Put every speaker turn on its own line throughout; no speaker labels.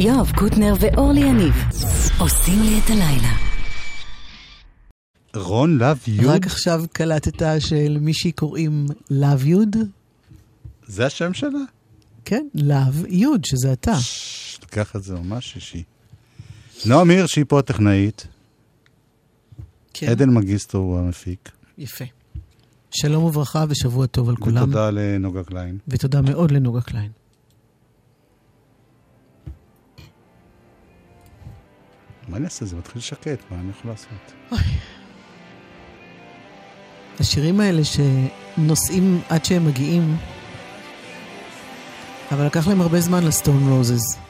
יואב קוטנר ואורלי יניב עושים לי את הלילה.
רון לאב יוד?
רק עכשיו קלטת של מישהי קוראים לאב יוד?
זה השם שלה?
כן, לאב יוד, שזה אתה.
לקח את זה ממש אישי. נועם הירש היא פה הטכנאית.
כן.
עדן מגיסטו הוא המפיק.
יפה. שלום וברכה ושבוע טוב על כולם.
ותודה לנוגה קליין.
ותודה מאוד לנוגה קליין.
מה אני אעשה? זה מתחיל לשקט, מה אני יכול לעשות? אוי.
השירים האלה שנוסעים עד שהם מגיעים, אבל לקח להם הרבה זמן לסטון רוזס.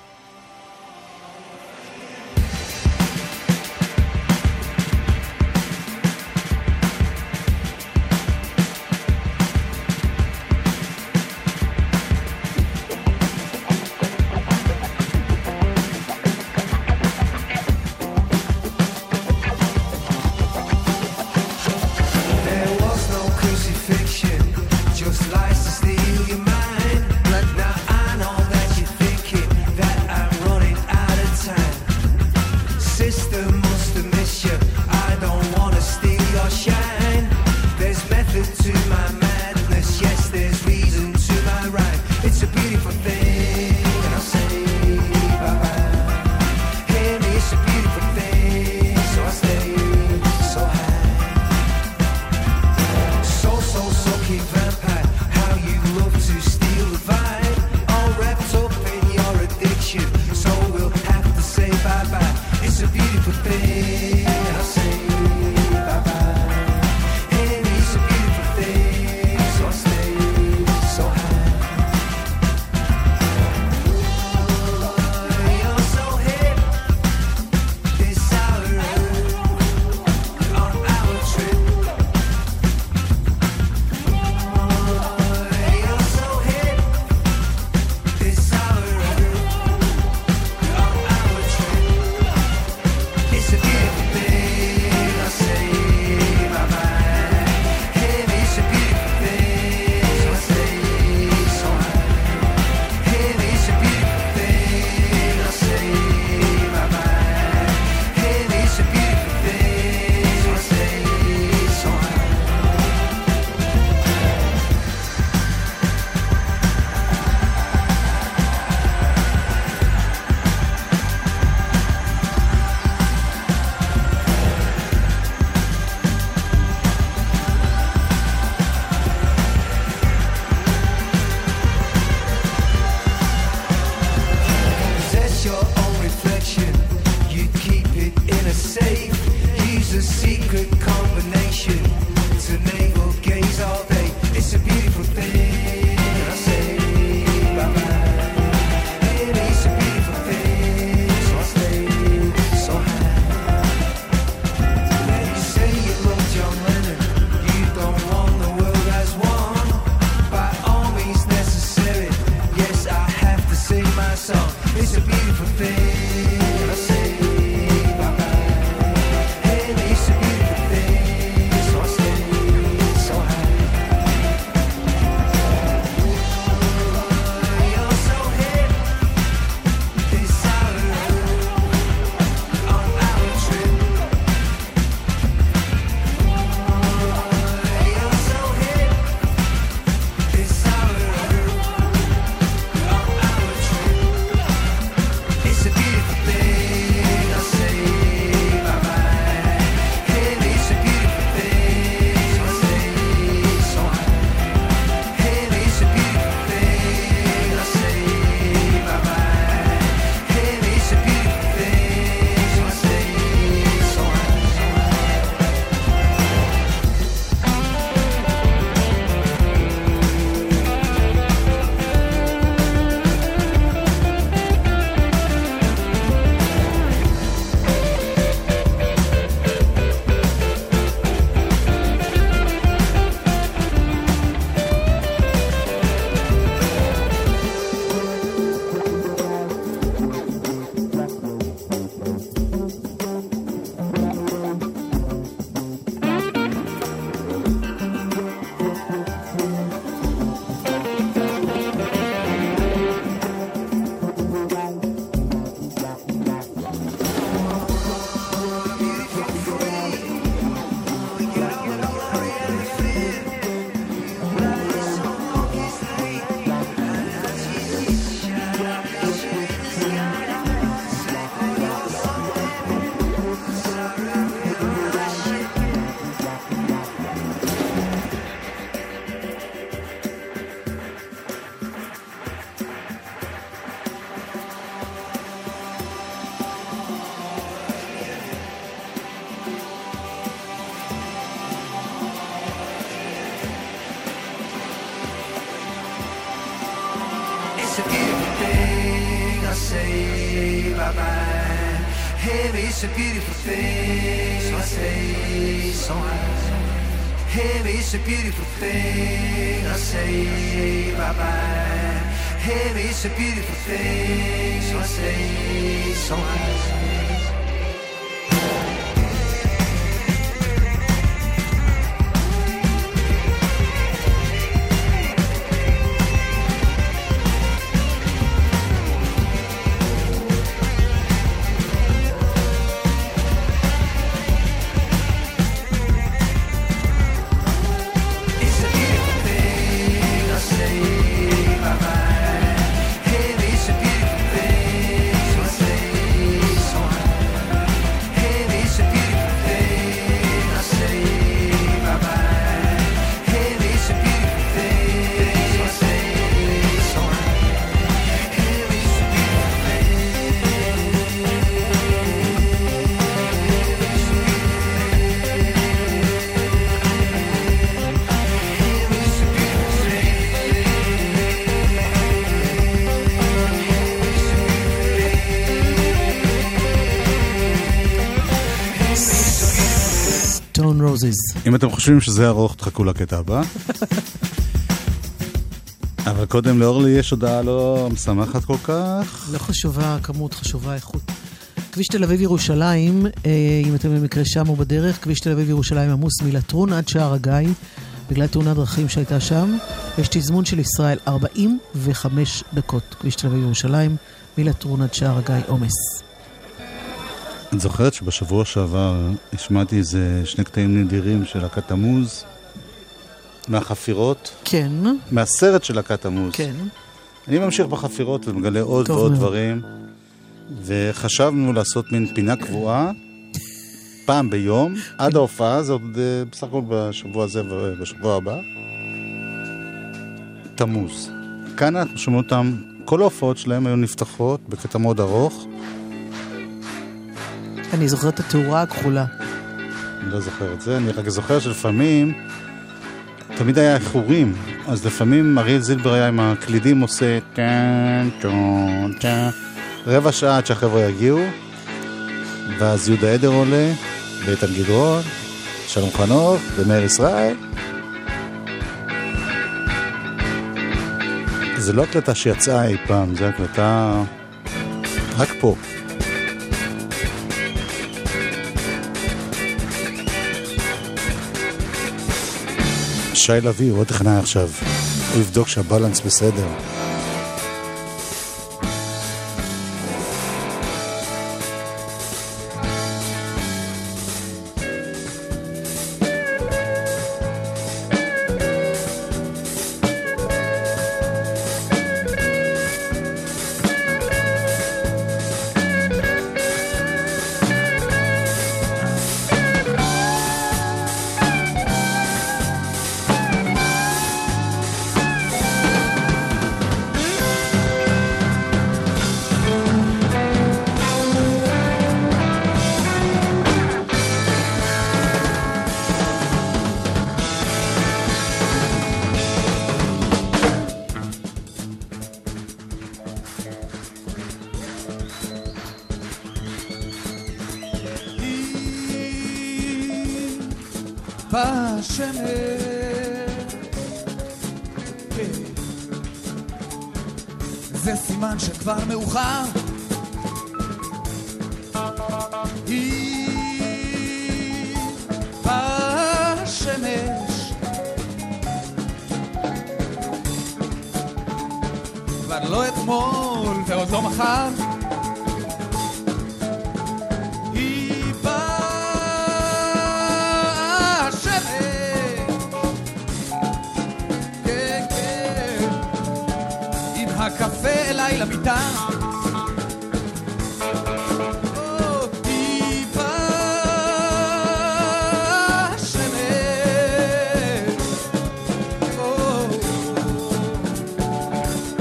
song. It's a beautiful thing.
טון רוזיס.
אם אתם חושבים שזה ארוך, תחכו לקטע הבא. אבל קודם לאורלי יש הודעה לא משמחת כל כך.
לא חשובה הכמות, חשובה האיכות. כביש תל אביב ירושלים, אה, אם אתם במקרה שם או בדרך, כביש תל אביב ירושלים עמוס מלטרון עד שער הגיא, בגלל תאונת דרכים שהייתה שם. יש תזמון של ישראל 45 דקות. כביש תל אביב ירושלים, מלטרון עד שער הגיא עומס.
את זוכרת שבשבוע שעבר השמעתי איזה שני קטעים נדירים של להקת תמוז? מהחפירות?
כן,
מהסרט של להקת תמוז.
כן.
אני ממשיך בחפירות ומגלה עוד ועוד
מאוד.
דברים, וחשבנו לעשות מין פינה קבועה, פעם ביום, עד ההופעה, זה עוד אה, בסך הכל בשבוע הזה ובשבוע הבא. תמוז. כאן אנחנו שומעים אותם, כל ההופעות שלהם היו נפתחות בקטע מאוד ארוך,
אני זוכרת את התאורה הכחולה.
אני לא זוכר את זה, אני רק זוכר שלפעמים תמיד היה איחורים, אז לפעמים אריאל זילבר היה עם הקלידים עושה טן טון טן רבע שעה עד שהחבר'ה יגיעו, ואז יהודה עדר עולה, ואיתן גדרון, שלום חנוך ומאיר ישראל. זה לא הקלטה שיצאה אי פעם, זו הקלטה רק פה. שי לביא, הוא עוד טכנאי עכשיו. הוא יבדוק שהבלנס בסדר.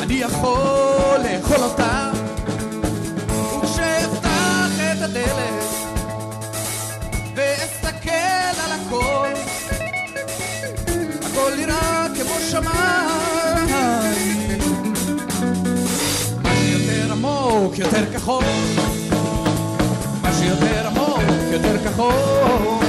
אני יכול לאכול אותה, וכשאפתח את הדלת ואסתכל על הכל, הכל נראה כמו שמיים. מה שיותר יותר כחול. מה שיותר עמוק, יותר כחול.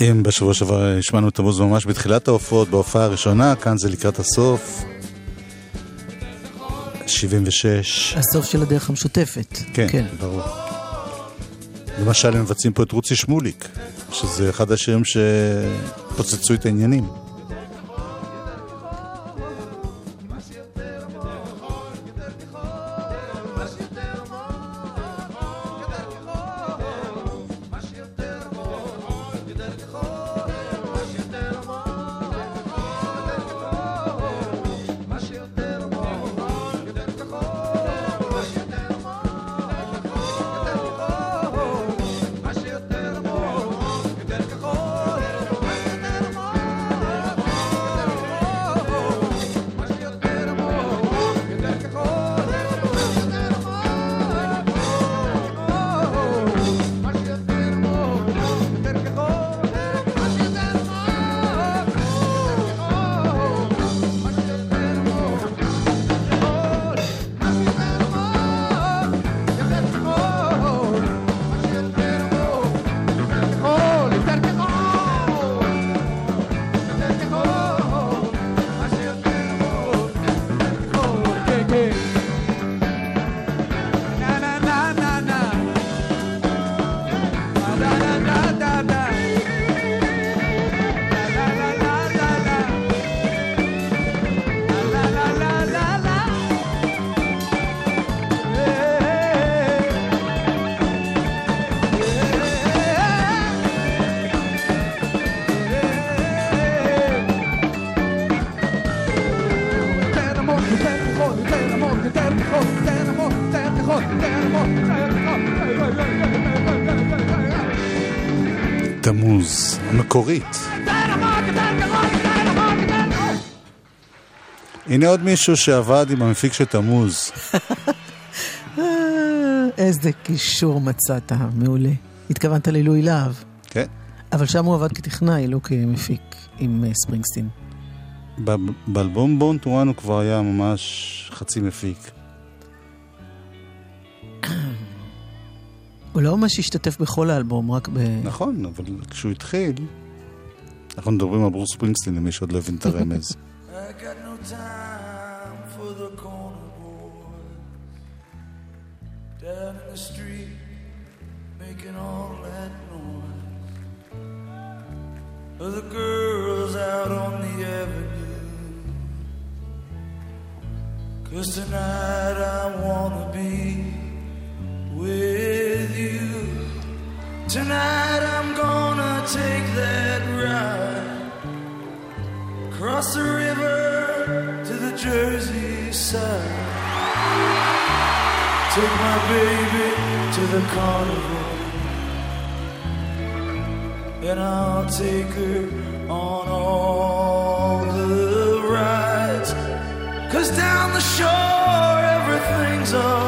אם בשבוע שעבר השמענו את המוז ממש בתחילת ההופעות, בהופעה הראשונה, כאן זה לקראת הסוף.
76.
הסוף של הדרך המשותפת.
כן, כן. ברור. למשל, הם מבצעים פה את רוצי שמוליק, שזה אחד השירים שפוצצו את העניינים. תמוז, המקורית. הנה עוד מישהו שעבד עם המפיק של תמוז.
אה, איזה קישור מצאת, מעולה. התכוונת לעילוי להב.
כן.
אבל שם הוא עבד כטכנאי, לא כמפיק עם אה, ספרינגסטין.
באלבום בון טורן הוא כבר היה ממש חצי מפיק.
הוא לא ממש השתתף בכל האלבום, רק ב...
נכון, אבל כשהוא התחיל, אנחנו מדברים על ברוס ספרינגסטין, למי שעוד לא הבין את הרמז.
I got no time for the corner boys down in the street making all that noise. Or the girls out on the avenue. Cause tonight I wanna be with you. Tonight I'm gonna take that ride. Cross the river to the Jersey side. Take my baby to the carnival. And I'll take her on all the rides. Cause down the shore everything's alright.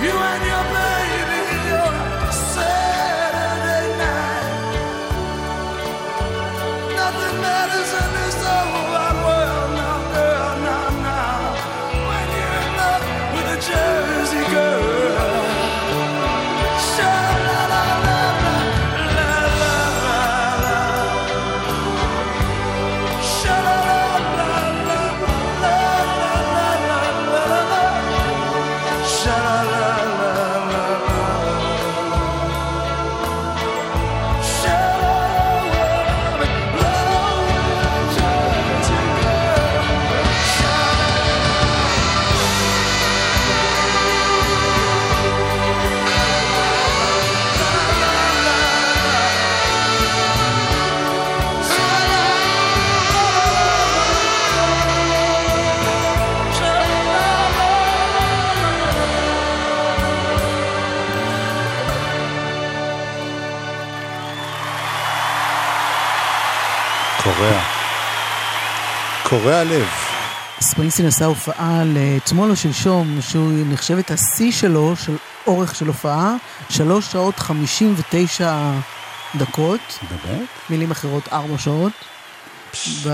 You
קורע לב.
ספרינגסטין עשה הופעה לאתמול או שלשום, שהוא נחשבת השיא שלו, של אורך של הופעה, שלוש שעות חמישים ותשע דקות,
באמת?
מילים אחרות ארבע שעות. ב...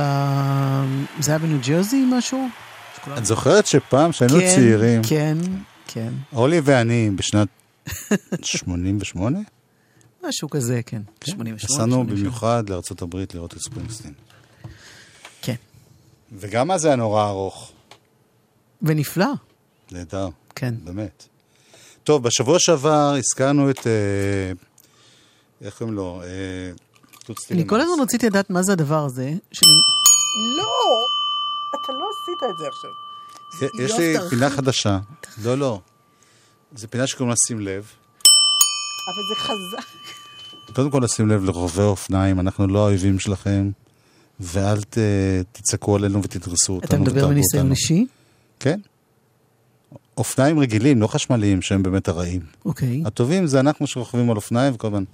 זה היה בניו ג'רזי משהו?
את זוכרת שפעם שהיינו
כן,
צעירים,
כן, כן.
אורלי ואני בשנת 88,
משהו כזה, כן. 88,
נסענו
88.
במיוחד לארצות הברית לראות את ספרינגסטין. וגם אז זה היה נורא ארוך.
ונפלא,
נהדר,
כן.
באמת. טוב, בשבוע שעבר הזכרנו את... אה, איך קוראים לו? אה,
אני. כל הזמן רציתי לדעת מה זה הדבר הזה. שאני... לא! אתה לא עשית את זה עכשיו.
יש
יואב,
לי. פינה חדשה. לא, לא. זו פינה שקוראים לה שים לב.
אבל זה חזק.
קודם כל לשים לב לרובי אופניים, אנחנו לא האויבים שלכם, ואל ת, תצעקו עלינו ותדרסו אותנו.
אתה מדבר מניסיון. אישי?
כן. אופניים רגילים, לא חשמליים, שהם באמת הרעים.
אוקיי.
הטובים זה אנחנו שרוכבים על אופניים וכל הזמן...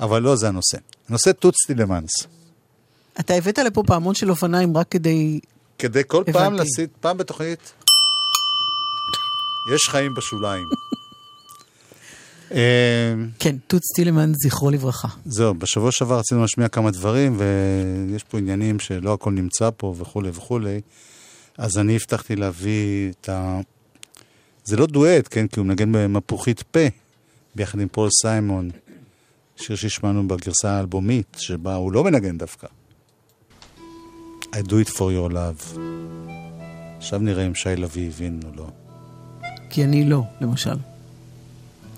אבל לא זה הנושא. הנושא תות סטילמנס.
אתה הבאת לפה פעמון של אופניים רק כדי...
כדי כל פעם
הבנתי.
להסיט, פעם בתוכנית, יש חיים בשוליים. אה,
כן, תות סטילמן, זכרו לברכה.
זהו, בשבוע שעבר רצינו להשמיע כמה דברים, ויש פה עניינים שלא הכל נמצא פה וכולי וכולי, אז אני הבטחתי להביא את ה... זה לא דואט, כן? כי הוא מנגן במפוחית פה, ביחד עם פול סיימון, שיר שהשמענו בגרסה האלבומית, שבה הוא לא מנגן דווקא. I do it for your love. עכשיו נראה אם שי לביא הבין או לא.
כי אני לא, למשל.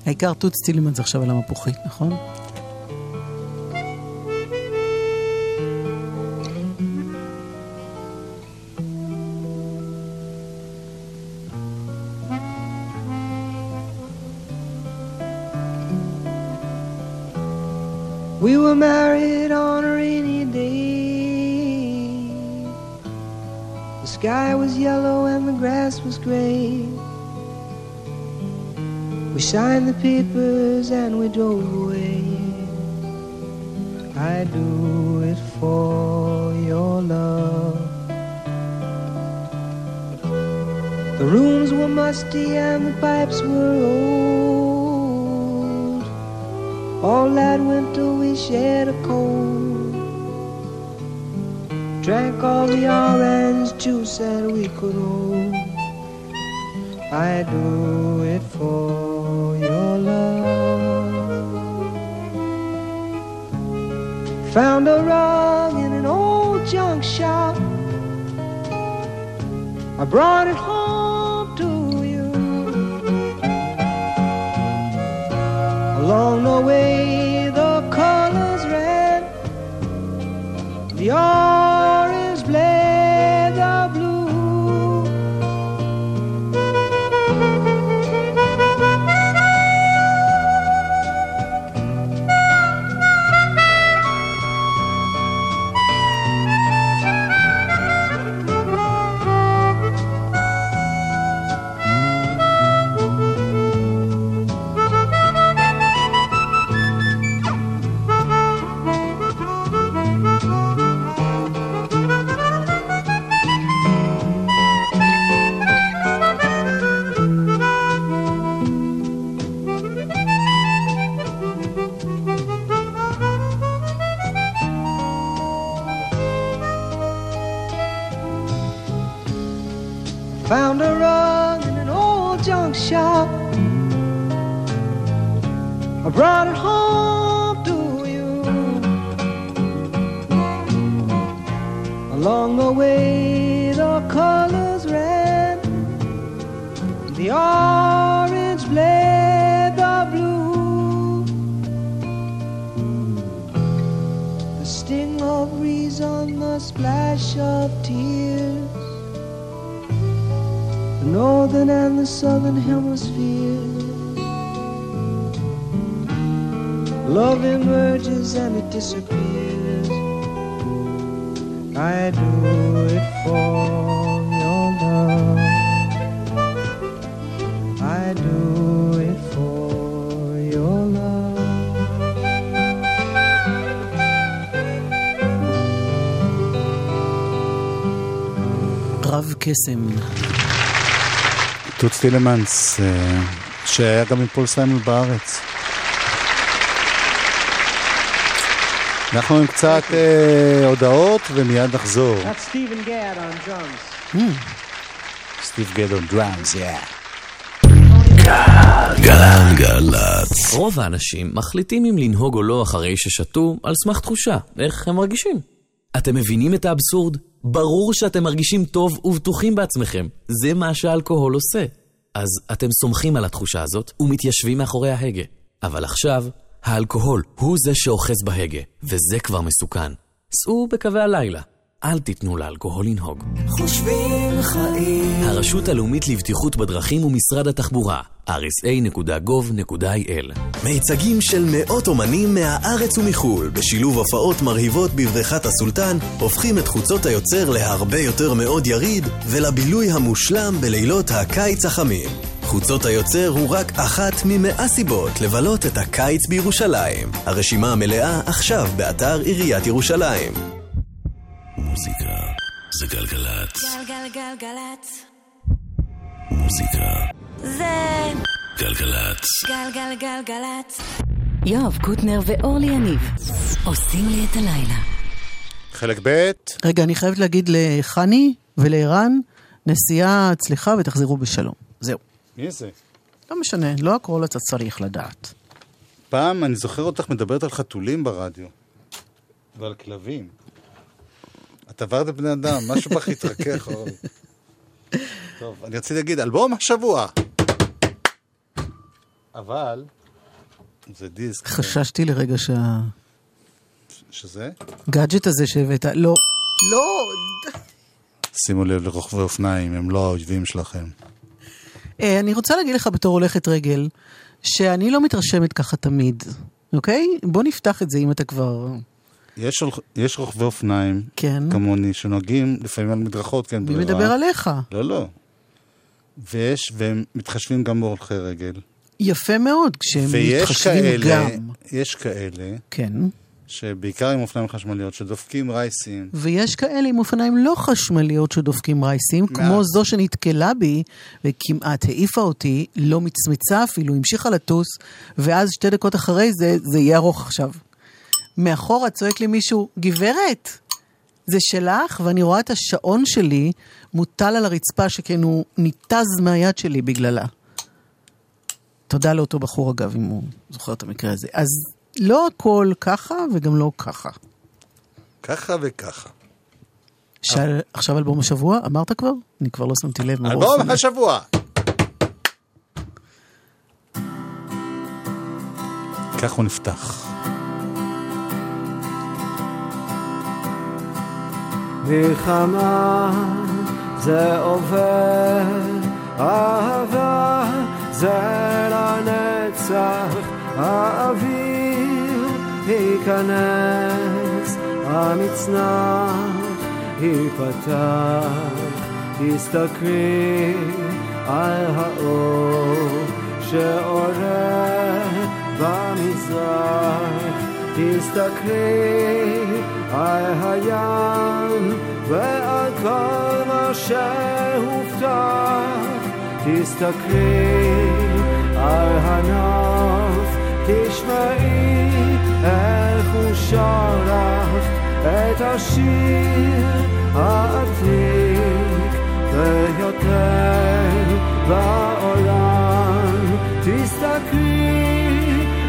העיקר תות סטילמן זה עכשיו על המפוחית, נכון?
We were married on a rainy day. The sky was yellow and the grass was gray. We signed the papers and we drove away. I do it for your love. The rooms were musty and the pipes were old. All that winter we shared a cold. Drank all the orange juice that we could hold. I do it for Found a rug in an old junk shop. I brought it home to you. Along the way, the colors ran. the rug in an old junk shop. I brought it home to you. Along the way, the colors red, the orange blade, the blue. The sting of reason, the splash of tears northern and the southern hemispheres. Love emerges and it disappears. I do it for your love. I do it for your love.
רב קסם.
טוטס טילמנס, אה, שהיה גם עם פול סיימון בארץ. אנחנו עם קצת אה, הודעות ומיד נחזור.
That's Steve Gadd on drums.
סטיב גד on drums, yeah.
גלגלצ. רוב האנשים מחליטים אם לנהוג או לא אחרי ששתו על סמך תחושה, איך הם מרגישים. אתם מבינים את האבסורד? ברור שאתם מרגישים טוב ובטוחים בעצמכם. זה מה שהאלכוהול עושה. אז אתם סומכים על התחושה הזאת ומתיישבים מאחורי ההגה. אבל עכשיו, האלכוהול הוא זה שאוחז בהגה, וזה כבר מסוכן. סעו בקווי הלילה. אל תיתנו לאלכוהול לנהוג.
חושבים חיים.
הרשות הלאומית לבטיחות בדרכים ומשרד התחבורה, rsa.gov.il
מיצגים של מאות אומנים מהארץ ומחו"ל, בשילוב הופעות מרהיבות בבריכת הסולטן, הופכים את חוצות היוצר להרבה יותר מאוד יריד, ולבילוי המושלם בלילות הקיץ החמים. חוצות היוצר הוא רק אחת ממאה סיבות לבלות את הקיץ בירושלים. הרשימה המלאה עכשיו באתר עיריית ירושלים.
מוזיקה זה גלגלצ.
גלגלגלגלצ.
מוזיקה
זה
גלגלצ.
גלגלגלגלצ. יואב קוטנר ואורלי יניב עושים לי את הלילה.
חלק ב',
רגע, אני חייבת להגיד לחני ולערן, נסיעה הצליחה ותחזרו בשלום. זהו.
מי זה?
לא משנה, לא הכל אתה צריך לדעת.
פעם אני זוכר אותך מדברת על חתולים ברדיו. ועל כלבים. את עברת בני אדם, משהו בך התרכך, אורלי. טוב, אני רציתי להגיד, אלבום השבוע. אבל, זה דיסק.
חששתי לרגע
שזה?
שהגאדג'ט הזה שהבאת, לא. לא!
שימו לב לרוכבי אופניים, הם לא האויבים שלכם.
אה, אני רוצה להגיד לך בתור הולכת רגל, שאני לא מתרשמת ככה תמיד. אוקיי? בוא נפתח את זה אם אתה כבר...
יש, יש רוכבי אופניים,
כן.
כמוני, שנוהגים לפעמים על מדרכות, כן,
מי
ברירה.
מדבר עליך?
לא, לא. ויש, והם מתחשבים גם בהולכי רגל.
יפה מאוד, כשהם
ויש
מתחשבים
כאלה,
גם.
יש כאלה,
כן.
שבעיקר עם אופניים חשמליות, שדופקים רייסים.
ויש כאלה עם אופניים לא חשמליות שדופקים רייסים, כמו זו שנתקלה בי וכמעט העיפה אותי, לא מצמצה אפילו, המשיכה לטוס, ואז שתי דקות אחרי זה, זה יהיה ארוך עכשיו. מאחורה צועק לי מישהו, גברת, זה שלך? ואני רואה את השעון שלי מוטל על הרצפה, שכן הוא ניתז מהיד שלי בגללה. תודה לאותו בחור, אגב, אם הוא זוכר את המקרה הזה. אז לא הכל ככה וגם לא ככה.
ככה וככה.
שאל, עכשיו אלבום השבוע, אמרת כבר? אני כבר לא שמתי לב.
אלבום. השבוע! כך הוא נפתח.
מלחמה זה עובר, אהבה זה לנצח, האוויר ייכנס, המצנח ייפתח, תסתכלי על האור שעולה במזרח, תסתכלי על הים ועל כל מה שהובטח, תסתכלי על הנוף, תשמעי איך הוא שר לך את השיר העתיק ביותר בעולם. תסתכלי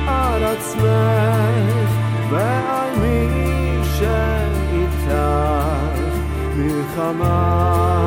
על עצמך ועל מי שאיתך. מלחמה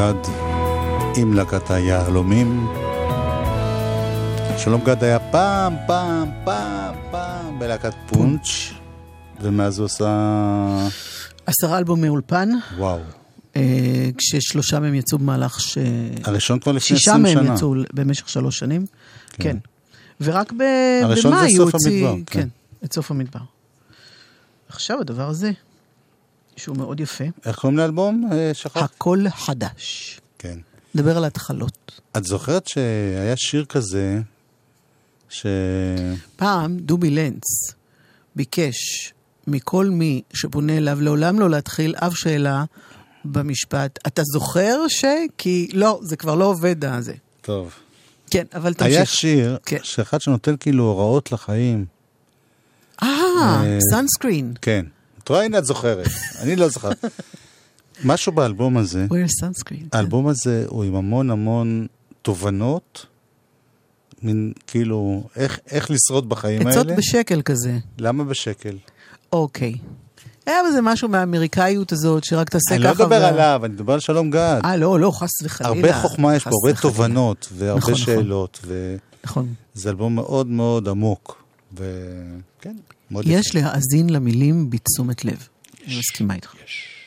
גד עם להקת היהלומים. שלום גד היה פעם, פעם, פעם, פעם בלהקת פונץ', ומאז הוא עושה...
עשרה אלבומי אולפן,
וואו.
אה, כששלושה מהם יצאו במהלך ש...
הראשון כבר לפני
שישה
20
מהם
שנה.
יצאו במשך שלוש שנים, כן. ורק ב...
הראשון זה
במאי
סוף
הוא הוציא...
המדבר, כן.
כן, את סוף המדבר. עכשיו הדבר הזה, שהוא מאוד יפה,
איך קוראים לאלבום? אה, שכחתי.
הכל חדש.
כן.
נדבר על ההתחלות.
את זוכרת שהיה שיר כזה, ש...
פעם דובי לנץ, ביקש מכל מי שפונה אליו לעולם לא להתחיל אף שאלה במשפט, אתה זוכר ש... כי לא, זה כבר לא עובד הזה.
טוב.
כן, אבל תמשיך.
היה שיר,
כן.
שאחד שנותן כאילו הוראות לחיים.
אה,
אה,
סאנסקרין.
כן. את רואה, הנה את זוכרת. אני לא זוכר. משהו באלבום הזה,
sunscreen.
האלבום הזה הוא עם המון המון תובנות, מין כאילו, איך, איך לשרוד בחיים
עצות
האלה.
בשקל כזה.
למה בשקל?
אוקיי. היה בזה משהו מהאמריקאיות הזאת, שרק תעשה
אני
ככה.
לא מדבר
ו-
עליו, אני מדבר על שלום גד.
אה, לא, לא, חס וחלילה.
הרבה חוכמה יש פה, הרבה
וחלילה.
תובנות והרבה
נכון, נכון.
שאלות, וזה
נכון.
אלבום מאוד מאוד עמוק. וכן, מאוד
יש להאזין למילים בתשומת לב. אני מסכימה איתך.
לב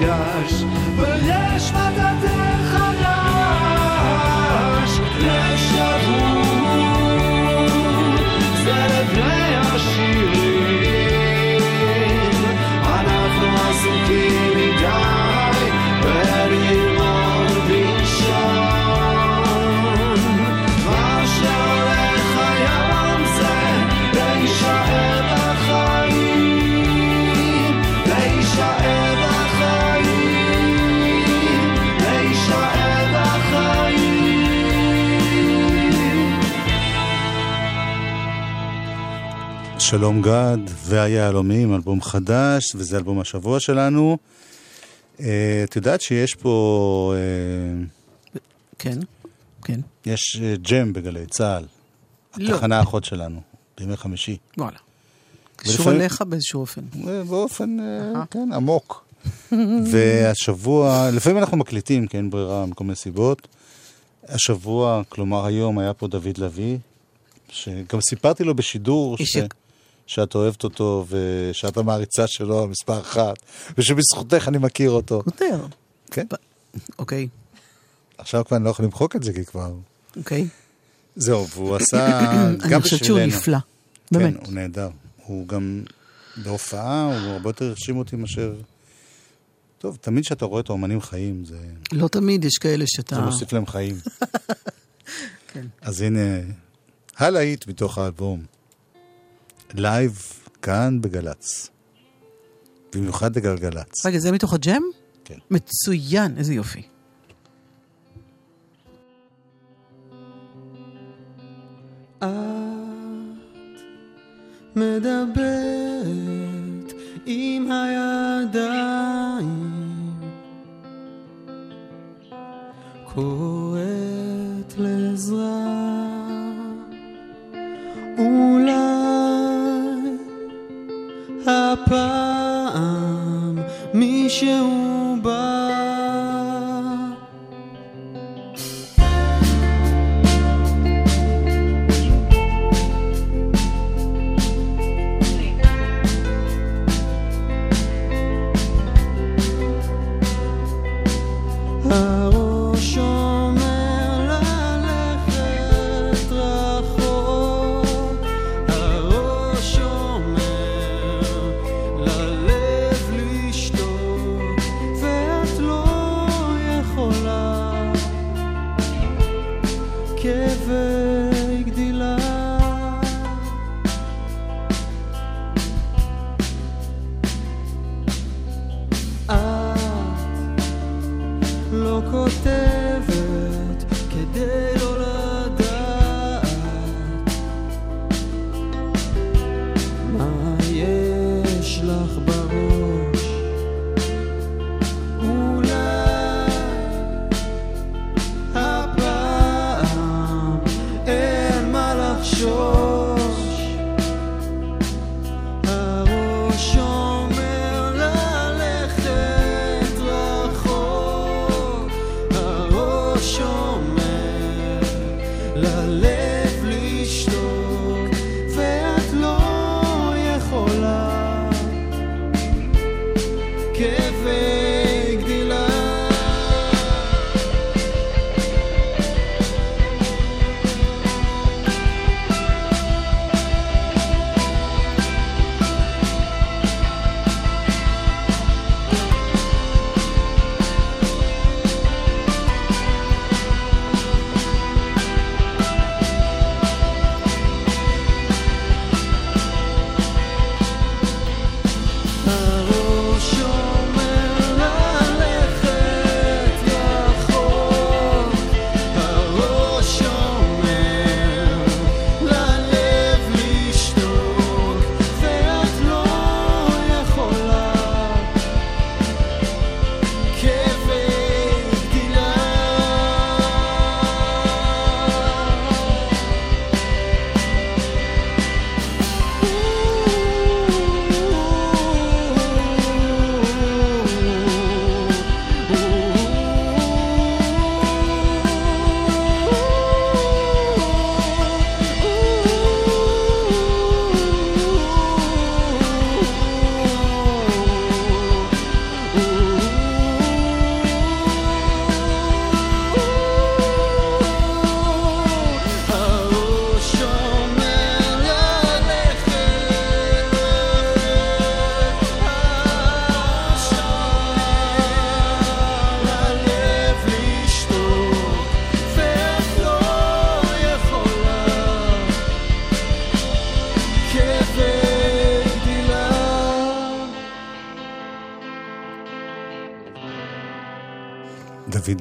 המגש ויש מטאטא חדש
שלום גד והיהלומים, אלבום חדש, וזה אלבום השבוע שלנו. אה, את יודעת שיש פה, אה,
כן, כן.
יש אה, ג'ם בגלי צה"ל,
לא.
התחנה האחות שלנו, בימי חמישי.
וואלה. קשור אליך באיזשהו אופן.
באופן, כן, עמוק. והשבוע, לפעמים אנחנו מקליטים, כי אין ברירה מכל מיני סיבות. השבוע, כלומר היום, היה פה דוד לביא, שגם סיפרתי לו בשידור
איש
ש... שאת אוהבת אותו, ושאת המעריצה שלו, מספר אחת, ושבזכותך אני מכיר אותו.
יותר.
כן?
אוקיי,
עכשיו כבר אני לא יכול למחוק את זה, כי כבר...
אוקיי.
זהו, והוא עשה גם
אני חושבת שהוא
בשבילנו.
נפלא.
כן,
באמת.
הוא נהדר. הוא גם בהופעה, הוא הרבה יותר הרשים אותי מאשר... טוב, תמיד כשאתה רואה את האומנים חיים, זה,
לא תמיד יש כאלה שאתה...
זה מוסיף להם חיים.
כן.
אז הנה, הלהיט מתוך האלבום. לייב כאן בגל"צ. במיוחד לגלגלצ.
רגע, זה מתוך הג'ם?
כן.
מצוין, איזה יופי.
מדברת עם הידיים, קוראת לעזרה. הפעם מישהו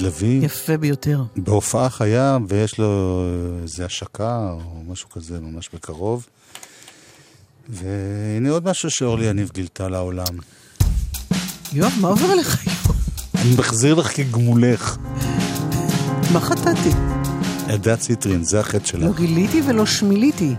לביא,
יפה ביותר.
בהופעה חיה, ויש לו איזה השקה או משהו כזה ממש בקרוב. והנה עוד משהו שאורלי יניב גילתה לעולם.
יואב, מה עובר עליך היום?
אני מחזיר לך כגמולך.
מה חטאתי?
אלדד ציטרין, זה החטא שלה.
לא גיליתי ולא שמיליתי.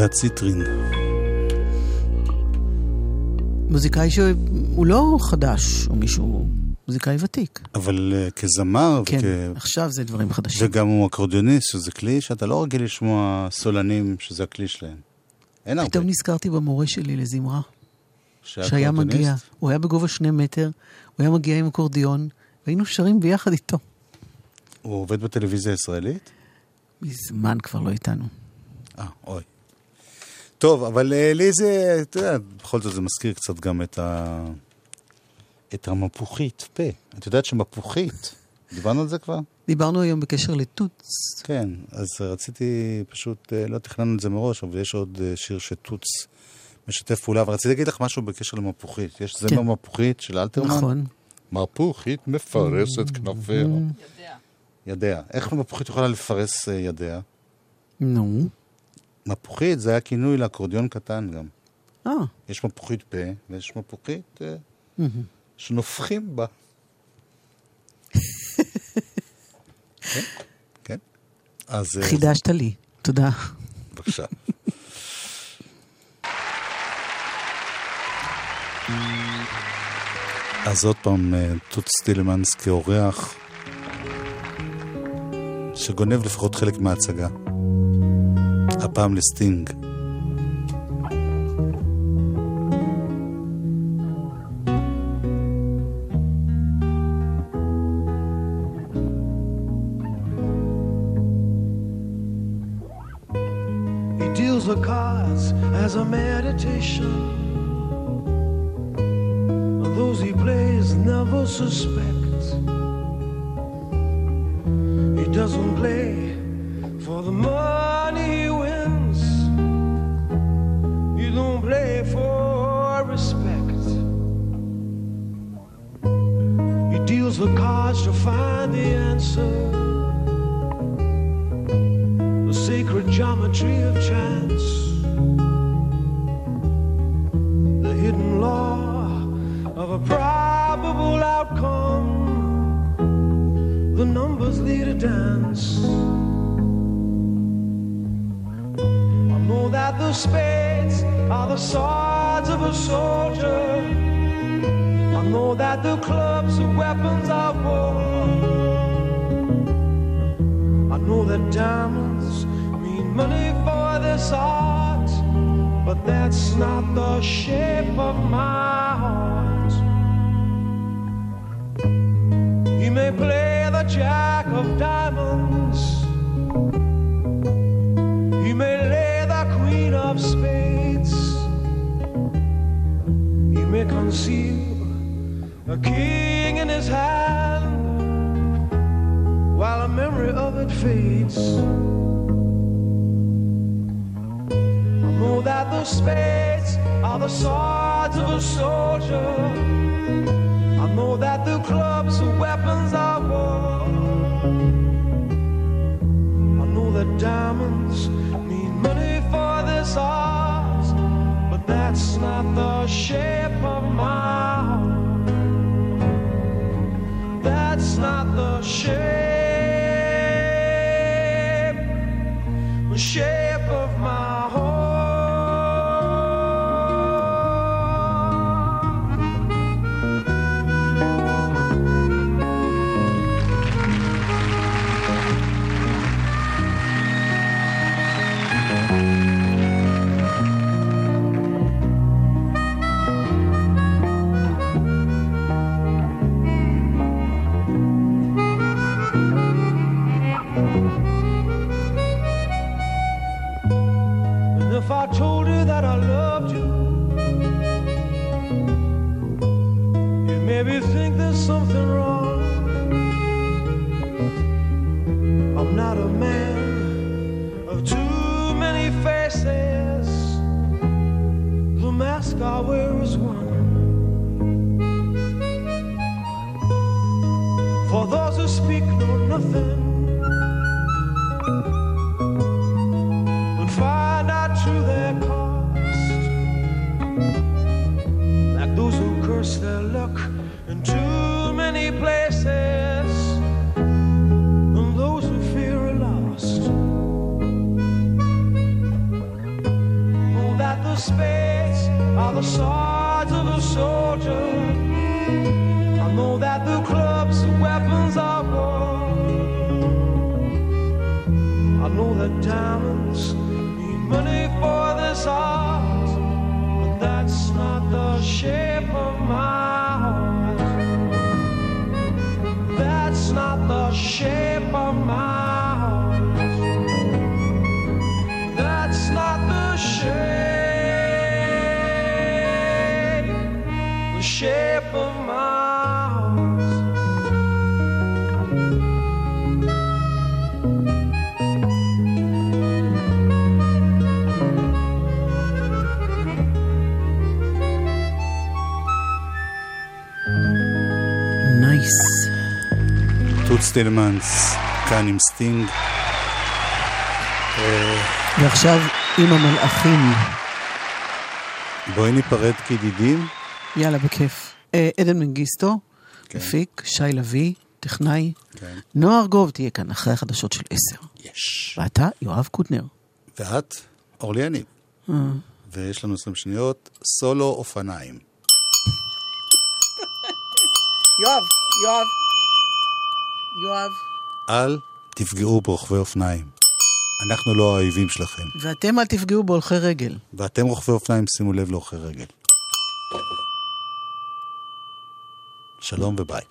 אלדד ציטרין.
מוזיקאי שהוא לא חדש, או מישהו, מוזיקאי ותיק.
אבל אה, כזמר,
כן,
וכ-
עכשיו זה דברים חדשים.
וגם הוא אקורדיוניסט, שזה כלי שאתה לא רגיל לשמוע סולנים שזה הכלי שלהם. אין הרבה.
פתאום נזכרתי במורה שלי לזמרה,
שהיה.
מגיע. הוא היה בגובה שני מטר, הוא היה מגיע עם אקורדיון, והיינו שרים ביחד איתו.
הוא עובד בטלוויזיה הישראלית?
מזמן כבר לא איתנו.
אה, אוי. טוב, אבל אה, לי זה, אתה יודע, בכל זאת זה מזכיר קצת גם את ה... את המפוחית פה. את יודעת שמפוחית, דיברנו על זה כבר?
דיברנו היום בקשר לתות.
כן, אז רציתי פשוט, אה, לא תכננו את זה מראש, אבל יש עוד אה, שיר שטוץ משתף פעולה, אבל רציתי להגיד לך משהו בקשר למפוחית. יש זמר מפוחית של אלתרמן?
נכון.
מפוחית מפרסת כנפיה. ידיה. איך מפוחית יכולה לפרס ידיה?
נו.
מפוחית זה היה כינוי לאקורדיון קטן גם.
אה.
יש מפוחית פה, ויש מפוחית אה. שנופחים בה. כן, כן. אז... אה,
חידשת לי. תודה.
בבקשה. אז עוד פעם, אה, תות סטילמנס כאורח, שגונב לפחות חלק מההצגה. הפעם לסטינג.
it fades. I know that the spades are the swords of a soldier. I'm
sorry.
טוטס טילמנס, כאן עם סטינג. אה,
ועכשיו עם המלאכים.
בואי ניפרד כידידים.
יאללה, בכיף. אה, עדן מנגיסטו, כן. מפיק, שי לביא, טכנאי.
כן.
נועה ארגוב תהיה כאן אחרי החדשות של עשר.
יש.
ואתה, יואב קוטנר.
ואת, אורלי יניב.
אה.
ויש לנו 20 שניות, סולו אופניים.
יואב, יואב. יואב.
אל תפגעו ברוכבי אופניים. אנחנו לא האויבים שלכם.
ואתם אל תפגעו בהולכי רגל.
ואתם רוכבי אופניים, שימו לב להולכי רגל. שלום וביי.